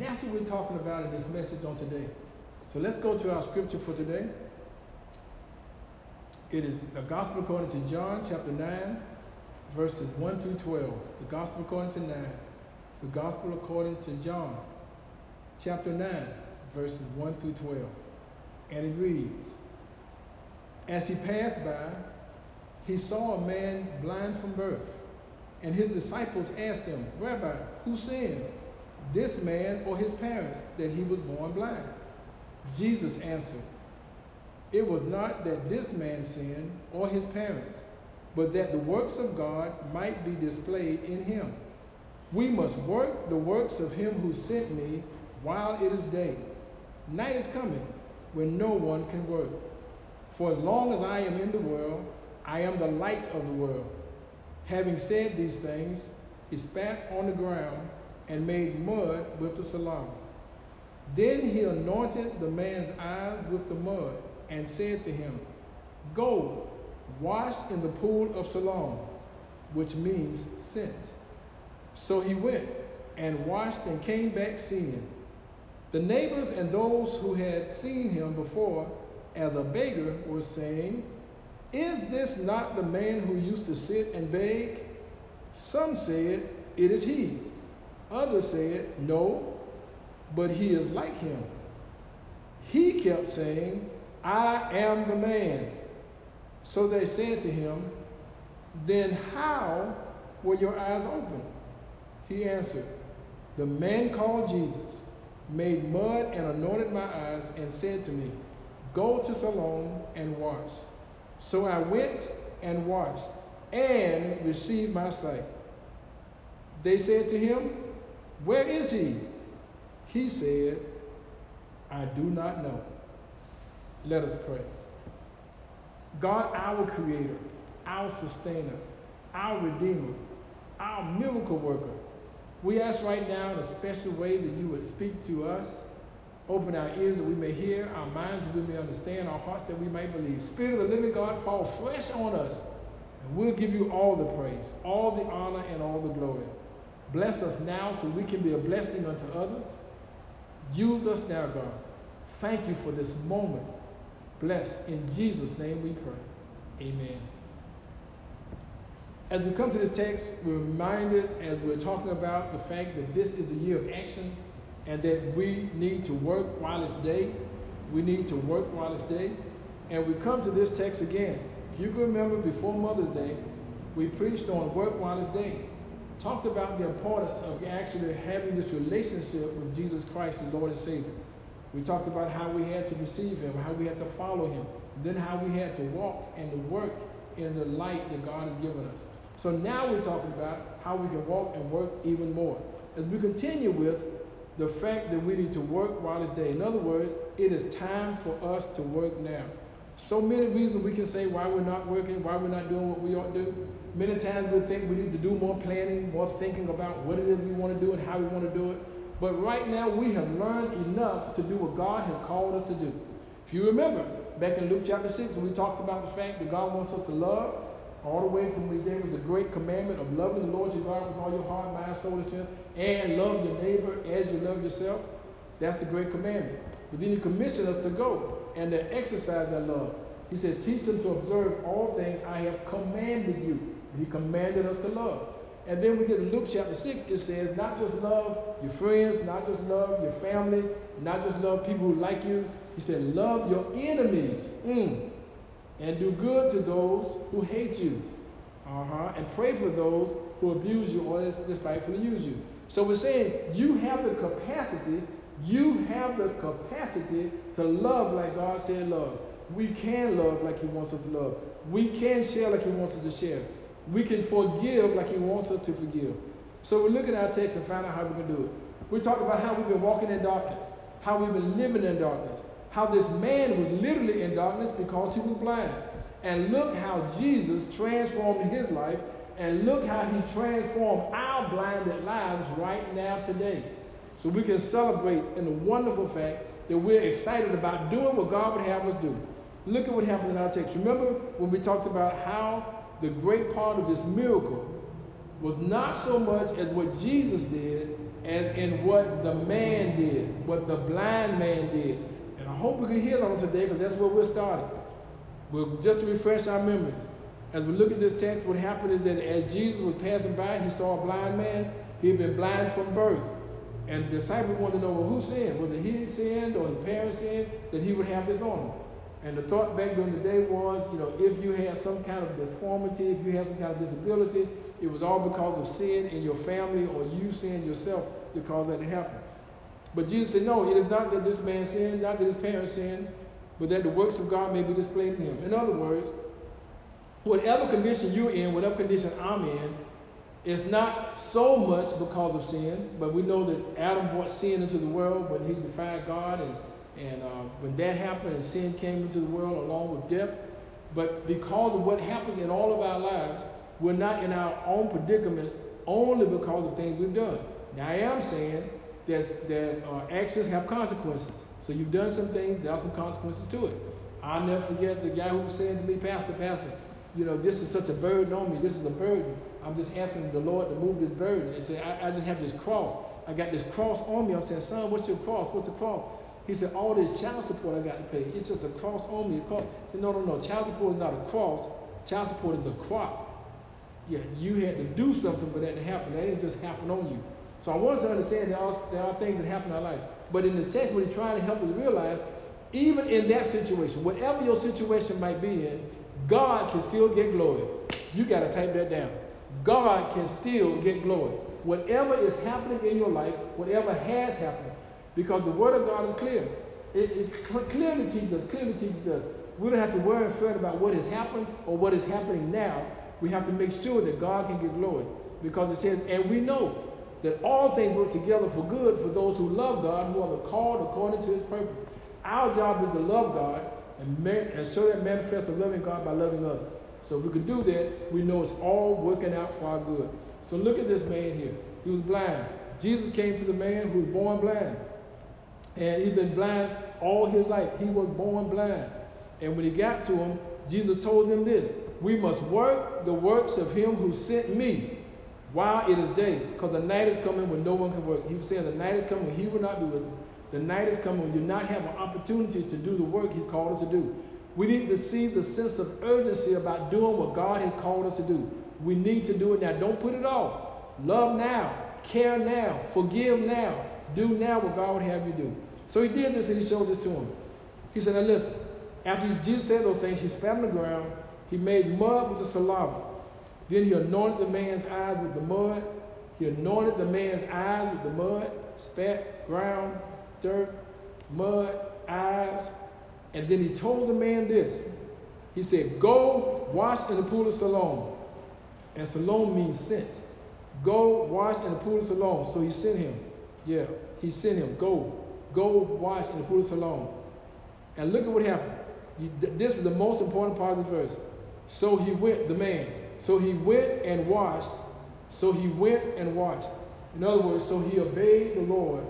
and that's what we're talking about in this message on today. So let's go to our scripture for today. It is the Gospel according to John, chapter 9, verses 1 through 12. The Gospel according to 9. The Gospel according to John, chapter 9, verses 1 through 12. And it reads As he passed by, he saw a man blind from birth. And his disciples asked him, Rabbi, who sinned, this man or his parents, that he was born blind? Jesus answered, It was not that this man sinned or his parents, but that the works of God might be displayed in him. We must work the works of him who sent me while it is day. Night is coming when no one can work. For as long as I am in the world, I am the light of the world. Having said these things, he spat on the ground and made mud with the saliva. Then he anointed the man's eyes with the mud and said to him, Go, wash in the pool of Siloam, which means sent. So he went and washed and came back seeing. The neighbors and those who had seen him before as a beggar were saying, is this not the man who used to sit and beg? Some said, It is he. Others said, No, but he is like him. He kept saying, I am the man. So they said to him, Then how were your eyes open? He answered, The man called Jesus made mud and anointed my eyes and said to me, Go to Siloam and wash. So I went and washed and received my sight. They said to him, Where is he? He said, I do not know. Let us pray. God, our creator, our sustainer, our redeemer, our miracle worker, we ask right now in a special way that you would speak to us Open our ears that we may hear, our minds that we may understand, our hearts that we may believe. Spirit of the living God, fall fresh on us, and we'll give you all the praise, all the honor, and all the glory. Bless us now so we can be a blessing unto others. Use us now, God. Thank you for this moment. Bless. In Jesus' name we pray. Amen. As we come to this text, we're reminded as we're talking about the fact that this is the year of action and that we need to work while it's day. We need to work while it's day. And we come to this text again. If you can remember before Mother's Day, we preached on work while it's day. Talked about the importance of actually having this relationship with Jesus Christ, the Lord and Savior. We talked about how we had to receive Him, how we had to follow Him, then how we had to walk and to work in the light that God has given us. So now we're talking about how we can walk and work even more. As we continue with the fact that we need to work while it's day. In other words, it is time for us to work now. So many reasons we can say why we're not working, why we're not doing what we ought to do. Many times we think we need to do more planning, more thinking about what it is we want to do and how we want to do it. But right now we have learned enough to do what God has called us to do. If you remember, back in Luke chapter 6, when we talked about the fact that God wants us to love, all the way from when he gave us the great commandment of loving the Lord your God with all your heart, mind, soul, and strength, and love your neighbor as you love yourself. That's the great commandment. But then he commissioned us to go and to exercise that love. He said, teach them to observe all things I have commanded you. He commanded us to love. And then we get to Luke chapter 6, it says, not just love your friends, not just love your family, not just love people who like you. He said, love your enemies. Mm. And do good to those who hate you. Uh-huh. And pray for those who abuse you or despitefully use you. So we're saying you have the capacity, you have the capacity to love like God said love. We can love like he wants us to love. We can share like he wants us to share. We can forgive like he wants us to forgive. So we look at our text and find out how we can do it. We talked about how we've been walking in darkness, how we've been living in darkness, how this man was literally in darkness because he was blind. And look how Jesus transformed his life, and look how he transformed our blinded lives right now today. So we can celebrate in the wonderful fact that we're excited about doing what God would have us do. Look at what happened in our text. Remember when we talked about how the great part of this miracle was not so much as what Jesus did as in what the man did, what the blind man did. And I hope we can hear on today because that's where we're starting. Well, just to refresh our memory, as we look at this text, what happened is that as Jesus was passing by, he saw a blind man. He had been blind from birth. And the disciples wanted to know, well, who sinned? Was it he sinned or his parents sinned that he would have this on him? And the thought back during the day was, you know, if you had some kind of deformity, if you had some kind of disability, it was all because of sin in your family or you sinned yourself that caused that to happen. But Jesus said, no, it is not that this man sinned, not that his parents sinned, but that the works of God may be displayed in him. In other words, whatever condition you're in, whatever condition I'm in, it's not so much because of sin, but we know that Adam brought sin into the world when he defied God, and, and uh, when that happened and sin came into the world along with death. But because of what happens in all of our lives, we're not in our own predicaments only because of things we've done. Now, I am saying that, that uh, actions have consequences. So you've done some things, there are some consequences to it. I'll never forget the guy who was saying to me, Pastor, Pastor, you know, this is such a burden on me. This is a burden. I'm just asking the Lord to move this burden. And say, I, I just have this cross. I got this cross on me. I'm saying, son, what's your cross? What's the cross? He said, all this child support I got to pay. It's just a cross on me. A cross. Said, no, no, no. Child support is not a cross. Child support is a crop. Yeah, you had to do something for that to happen. That didn't just happen on you. So I want us to understand there are, there are things that happen in our life. But in this text, what he's trying to help us realize, even in that situation, whatever your situation might be in, God can still get glory. You got to type that down. God can still get glory. Whatever is happening in your life, whatever has happened, because the Word of God is clear. It, it clearly teaches us, clearly teaches us. We don't have to worry and fret about what has happened or what is happening now. We have to make sure that God can get glory. Because it says, and we know that all things work together for good for those who love God, who are called according to his purpose. Our job is to love God and, and show that manifest of loving God by loving others. So if we can do that, we know it's all working out for our good. So look at this man here. He was blind. Jesus came to the man who was born blind. And he'd been blind all his life. He was born blind. And when he got to him, Jesus told him this We must work the works of him who sent me while it is day, because the night is coming when no one can work. He was saying the night is coming when he will not be with you. The night is coming when you not have an opportunity to do the work he's called us to do. We need to see the sense of urgency about doing what God has called us to do. We need to do it now. Don't put it off. Love now. Care now. Forgive now. Do now what God would have you do. So he did this and he showed this to him. He said, now listen, after Jesus said those things, he spat on the ground. He made mud with the saliva. Then he anointed the man's eyes with the mud. He anointed the man's eyes with the mud, spat, ground, dirt, mud, eyes. And then he told the man this. He said, Go wash in the pool of Siloam. And Siloam means sent. Go wash in the pool of Siloam. So he sent him. Yeah, he sent him. Go. Go wash in the pool of Siloam. And look at what happened. This is the most important part of the verse. So he went, the man, so he went and washed. So he went and washed. In other words, so he obeyed the Lord.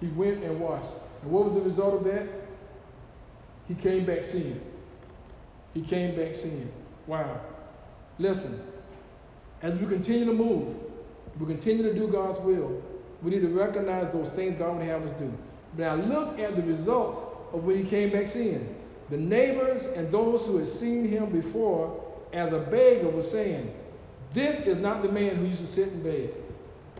He went and washed. And what was the result of that? He came back seeing. He came back seeing. Wow. Listen, as we continue to move, we continue to do God's will, we need to recognize those things God would have us do. Now look at the results of when he came back seeing. The neighbors and those who had seen him before as a beggar was saying, This is not the man who used to sit and beg.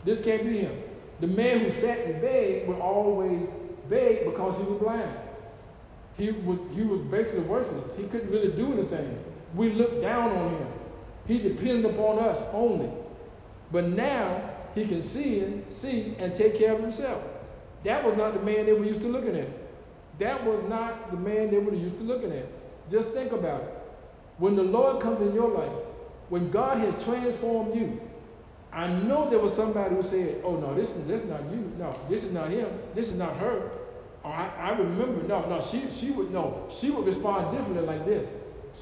This can't be him. The man who sat and begged would always beg because he was blind. He was, he was basically worthless. He couldn't really do anything. We looked down on him. He depended upon us only. But now he can see and see and take care of himself. That was not the man they were used to looking at. That was not the man they were used to looking at. Just think about it. When the Lord comes in your life, when God has transformed you, I know there was somebody who said, oh no, this, this is not you. No, this is not him. This is not her. Oh, I, I remember, no, no, she, she would, no, she would respond differently like this.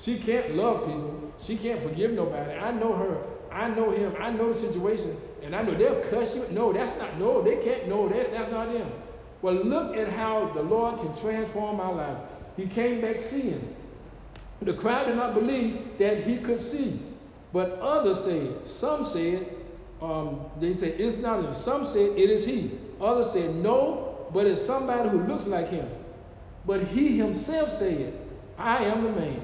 She can't love people. She can't forgive nobody. I know her. I know him. I know the situation. And I know they'll cuss you. No, that's not, no, they can't, no, that, that's not them. Well, look at how the Lord can transform our lives. He came back seeing. The crowd did not believe that he could see. But others said, some said, um, they said, it's not him. Some said, it is he. Others said, no, but it's somebody who looks like him. But he himself said, I am the man.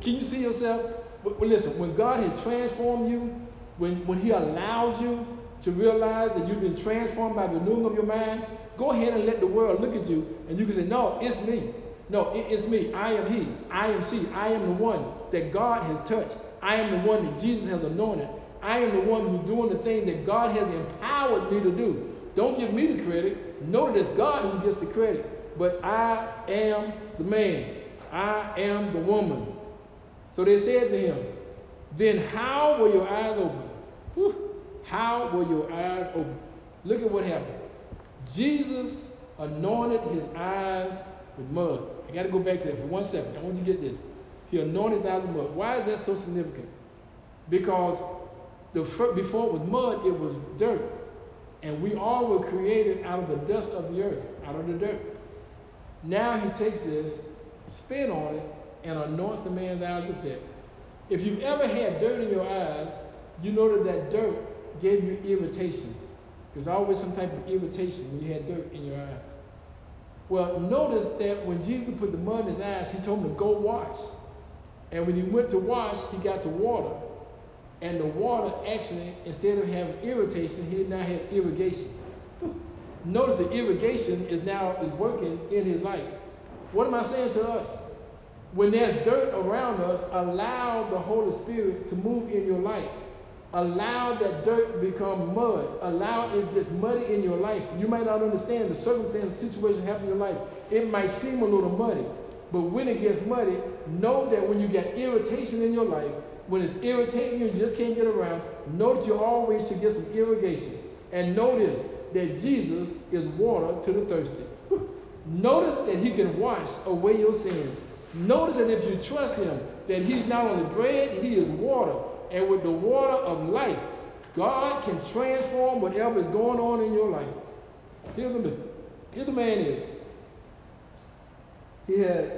Can you see yourself? Well, listen, when God has transformed you, when, when he allows you to realize that you've been transformed by the renewing of your mind, go ahead and let the world look at you and you can say, no, it's me. No, it, it's me. I am he. I am she. I am the one that God has touched. I am the one that Jesus has anointed. I am the one who's doing the thing that God has empowered me to do. Don't give me the credit. Know that it's God who gets the credit. But I am the man. I am the woman. So they said to him, Then how were your eyes open? Whew. How were your eyes open? Look at what happened. Jesus anointed his eyes with mud. I got to go back to that for one second. I want you to get this. He anointed his eyes with mud. Why is that so significant? Because the before it was mud, it was dirt. And we all were created out of the dust of the earth, out of the dirt. Now he takes this, spit on it, and anoints the man's eyes with that. If you've ever had dirt in your eyes, you know that that dirt gave you irritation. There's always some type of irritation when you had dirt in your eyes. Well, notice that when Jesus put the mud in his eyes, he told him to go wash. And when he went to wash, he got to water. And the water actually, instead of having irritation, he now had irrigation. Notice the irrigation is now is working in his life. What am I saying to us? When there's dirt around us, allow the Holy Spirit to move in your life. Allow that dirt to become mud. Allow it gets muddy in your life. You might not understand the circumstance, the situation happening in your life. It might seem a little muddy. But when it gets muddy, know that when you get irritation in your life, when it's irritating you, you just can't get around, know that you always should get some irrigation. And notice that Jesus is water to the thirsty. Notice that he can wash away your sins. Notice that if you trust him, that he's not only bread, he is water and with the water of life, God can transform whatever is going on in your life. Here's the, here the man is. He had,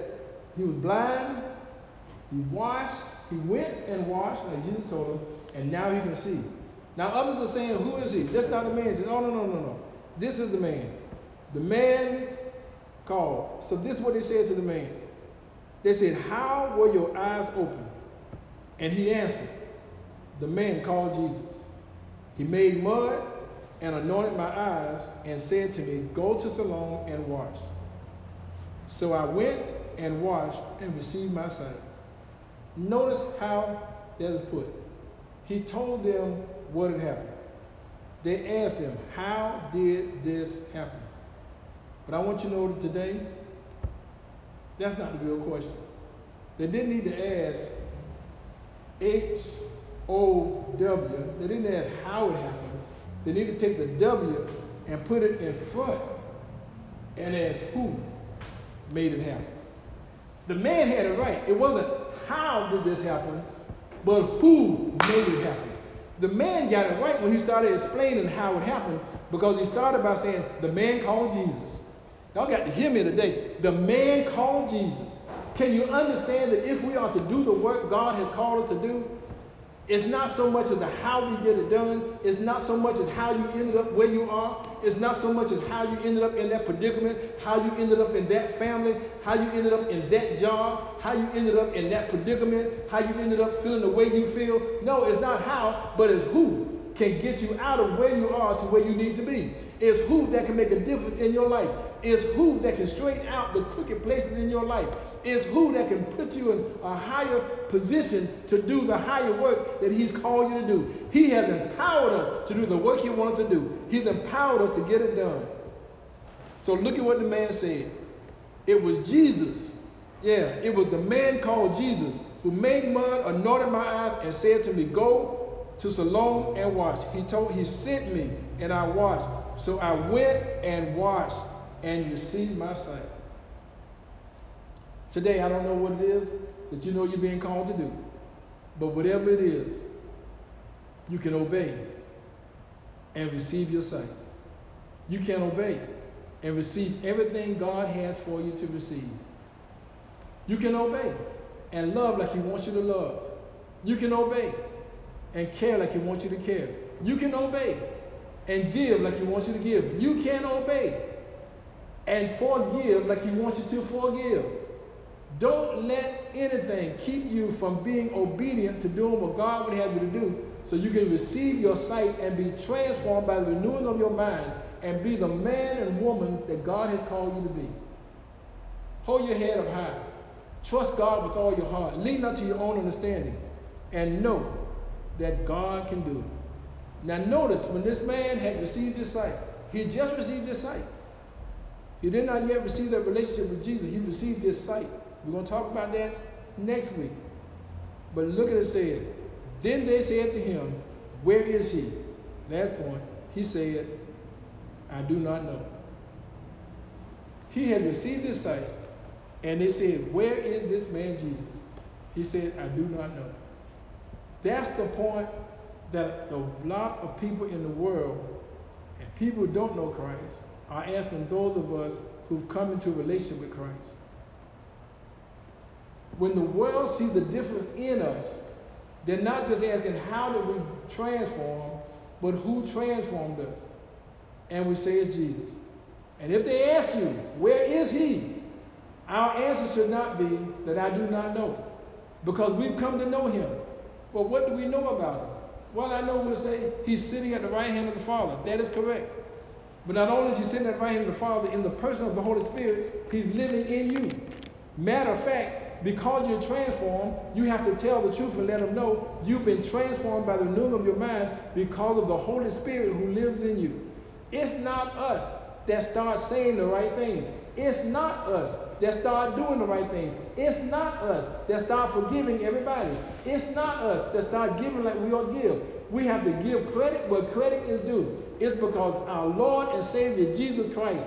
he was blind, he washed, he went and washed, and Jesus told him, and now he can see. Now others are saying, who is he? That's not the man. He said, oh, no, no, no, no. This is the man. The man called. So this is what they said to the man. They said, how were your eyes open? And he answered, the man called Jesus. He made mud and anointed my eyes and said to me, Go to Siloam and wash. So I went and washed and received my sight. Notice how that is put. He told them what had happened. They asked him, How did this happen? But I want you to know that today, that's not the real question. They didn't need to ask H O W. They didn't ask how it happened. They need to take the W and put it in front and ask who made it happen. The man had it right. It wasn't how did this happen, but who made it happen. The man got it right when he started explaining how it happened because he started by saying, The man called Jesus. Y'all got to hear me today. The man called Jesus. Can you understand that if we are to do the work God has called us to do, it's not so much as how we get it done. It's not so much as how you ended up where you are. It's not so much as how you ended up in that predicament, how you ended up in that family, how you ended up in that job, how you ended up in that predicament, how you ended up feeling the way you feel. No, it's not how, but it's who can get you out of where you are to where you need to be. It's who that can make a difference in your life. It's who that can straighten out the crooked places in your life is who that can put you in a higher position to do the higher work that he's called you to do. He has empowered us to do the work he wants to do. He's empowered us to get it done. So look at what the man said. It was Jesus. Yeah, it was the man called Jesus who made mud, anointed my eyes, and said to me, Go to Siloam and washed. He told, he sent me and I washed. So I went and washed and received my sight. Today, I don't know what it is that you know you're being called to do, but whatever it is, you can obey and receive your sight. You can obey and receive everything God has for you to receive. You can obey and love like He wants you to love. You can obey and care like He wants you to care. You can obey and give like He wants you to give. You can obey and forgive like He wants you to forgive. Don't let anything keep you from being obedient to doing what God would have you to do so you can receive your sight and be transformed by the renewing of your mind and be the man and woman that God has called you to be. Hold your head up high. Trust God with all your heart. Lean not to your own understanding. And know that God can do it. Now notice when this man had received his sight, he just received his sight. He did not yet receive that relationship with Jesus. He received his sight. We're going to talk about that next week. But look at it says, Then they said to him, Where is he? Last point, he said, I do not know. He had received his sight, and they said, Where is this man Jesus? He said, I do not know. That's the point that a lot of people in the world and people who don't know Christ are asking those of us who've come into a relationship with Christ. When the world sees the difference in us, they're not just asking how did we transform, but who transformed us. And we say it's Jesus. And if they ask you, where is he? Our answer should not be that I do not know. Because we've come to know him. Well, what do we know about him? Well, I know we'll say he's sitting at the right hand of the Father. That is correct. But not only is he sitting at the right hand of the Father, in the person of the Holy Spirit, he's living in you. Matter of fact, because you're transformed, you have to tell the truth and let them know you've been transformed by the renewing of your mind because of the Holy Spirit who lives in you. It's not us that start saying the right things. It's not us that start doing the right things. It's not us that start forgiving everybody. It's not us that start giving like we ought to give. We have to give credit where credit is due. It's because our Lord and Savior Jesus Christ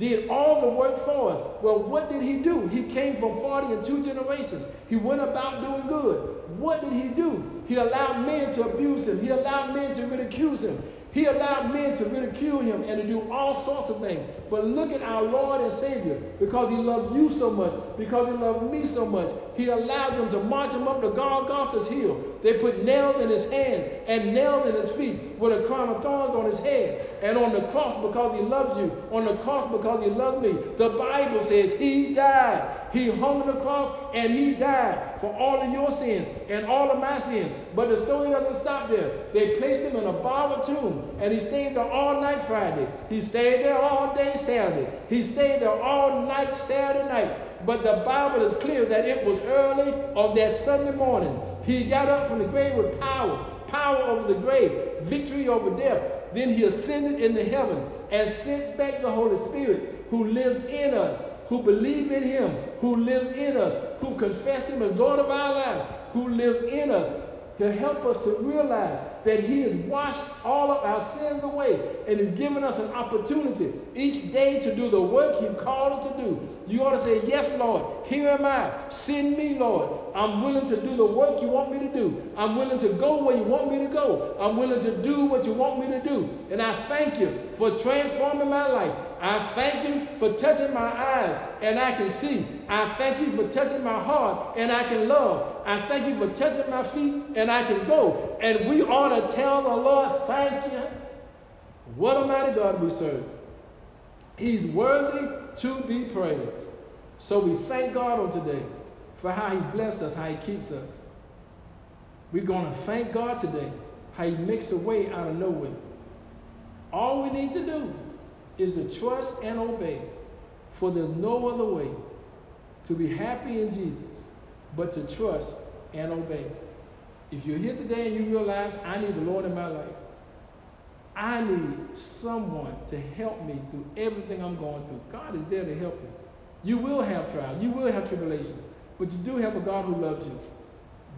did all the work for us. Well, what did he do? He came from 40 and two generations. He went about doing good. What did he do? He allowed men to abuse him. He allowed men to ridicule him. He allowed men to ridicule him and to do all sorts of things. But look at our Lord and Savior. Because he loved you so much, because he loved me so much, he allowed them to march him up to Golgotha's hill. They put nails in his hands and nails in his feet with a crown of thorns on his head. And on the cross because he loves you, on the cross because he loved me. The Bible says he died. He hung on the cross and he died for all of your sins and all of my sins. But the story doesn't stop there. They placed him in a borrowed tomb and he stayed there all night Friday. He stayed there all day Saturday. He stayed there all night Saturday night. But the Bible is clear that it was early on that Sunday morning. He got up from the grave with power, power over the grave, victory over death. Then he ascended into heaven and sent back the Holy Spirit who lives in us who believe in him, who lives in us, who confess him as Lord of our lives, who lives in us, to help us to realize that he has washed all of our sins away and has given us an opportunity each day to do the work he called us to do. You ought to say, Yes, Lord, here am I. Send me, Lord. I'm willing to do the work you want me to do. I'm willing to go where you want me to go. I'm willing to do what you want me to do. And I thank you for transforming my life. I thank you for touching my eyes and I can see. I thank you for touching my heart and I can love. I thank you for touching my feet and I can go. And we ought to tell the Lord, thank you. What a mighty God we serve. He's worthy to be praised. So we thank God on today for how he blessed us, how he keeps us. We're going to thank God today, how he makes a way out of no way. All we need to do is to trust and obey. For there's no other way to be happy in Jesus but to trust and obey. If you're here today and you realize I need the Lord in my life, I need someone to help me through everything I'm going through. God is there to help you. You will have trials, you will have tribulations, but you do have a God who loves you.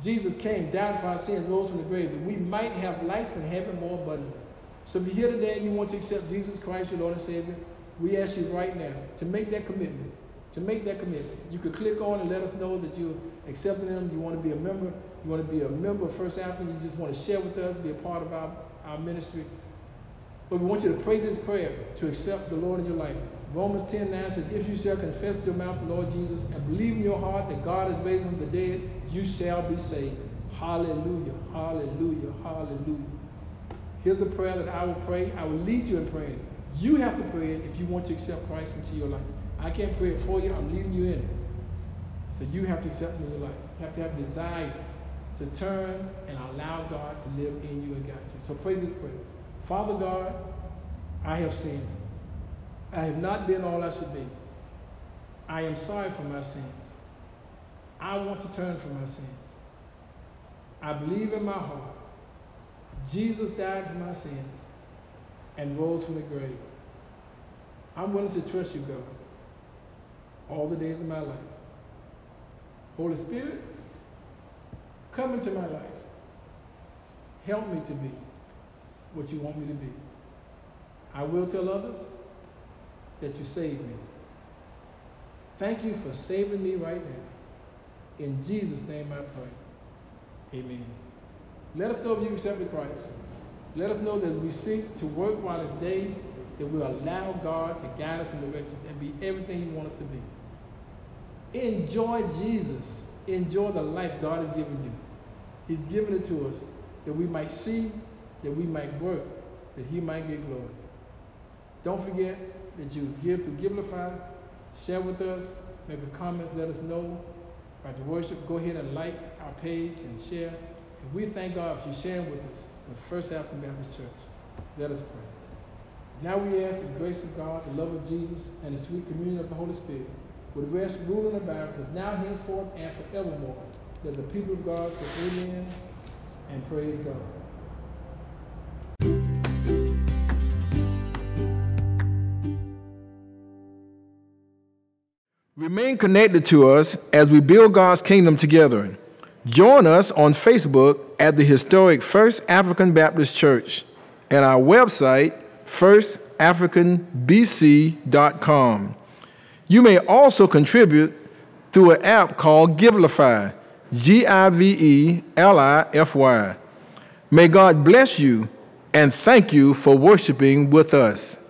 Jesus came, died for our sins, rose from the grave, that we might have life in heaven more abundantly. So if you're here today and you want to accept Jesus Christ, your Lord and Savior, we ask you right now to make that commitment. To make that commitment. You could click on and let us know that you're accepting Him. You want to be a member. You want to be a member of First African. You just want to share with us, be a part of our, our ministry. But we want you to pray this prayer to accept the Lord in your life. Romans 10 9 says, If you shall confess with your mouth the Lord Jesus and believe in your heart that God has raised him from the dead, you shall be saved. Hallelujah, hallelujah, hallelujah. Here's a prayer that I will pray. I will lead you in praying. You have to pray it if you want to accept Christ into your life. I can't pray it for you. I'm leading you in it. So you have to accept Him in your life. You have to have desire to turn and allow God to live in you and guide you. So pray this prayer. Father God, I have sinned. I have not been all I should be. I am sorry for my sins. I want to turn from my sins. I believe in my heart. Jesus died for my sins and rose from the grave. I'm willing to trust you, God, all the days of my life. Holy Spirit, come into my life. Help me to be what you want me to be. I will tell others that you saved me. Thank you for saving me right now. In Jesus' name I pray. Amen. Let us know if you accepted Christ. Let us know that we seek to work while it's day, that we allow God to guide us in the directions and be everything He wants us to be. Enjoy Jesus. Enjoy the life God has given you. He's given it to us that we might see, that we might work, that He might get glory. Don't forget that you give to Givelify. Share with us. Make a comment. Let us know. About the worship, go ahead and like our page and share. And we thank God for sharing with us the First African Baptist Church. Let us pray. Now we ask the grace of God, the love of Jesus, and the sweet communion of the Holy Spirit would rest, rule, and abide now, henceforth, and forevermore. That the people of God say amen and praise God. Remain connected to us as we build God's kingdom together. Join us on Facebook at the historic First African Baptist Church and our website, firstafricanbc.com. You may also contribute through an app called Givelify, G I V E L I F Y. May God bless you and thank you for worshiping with us.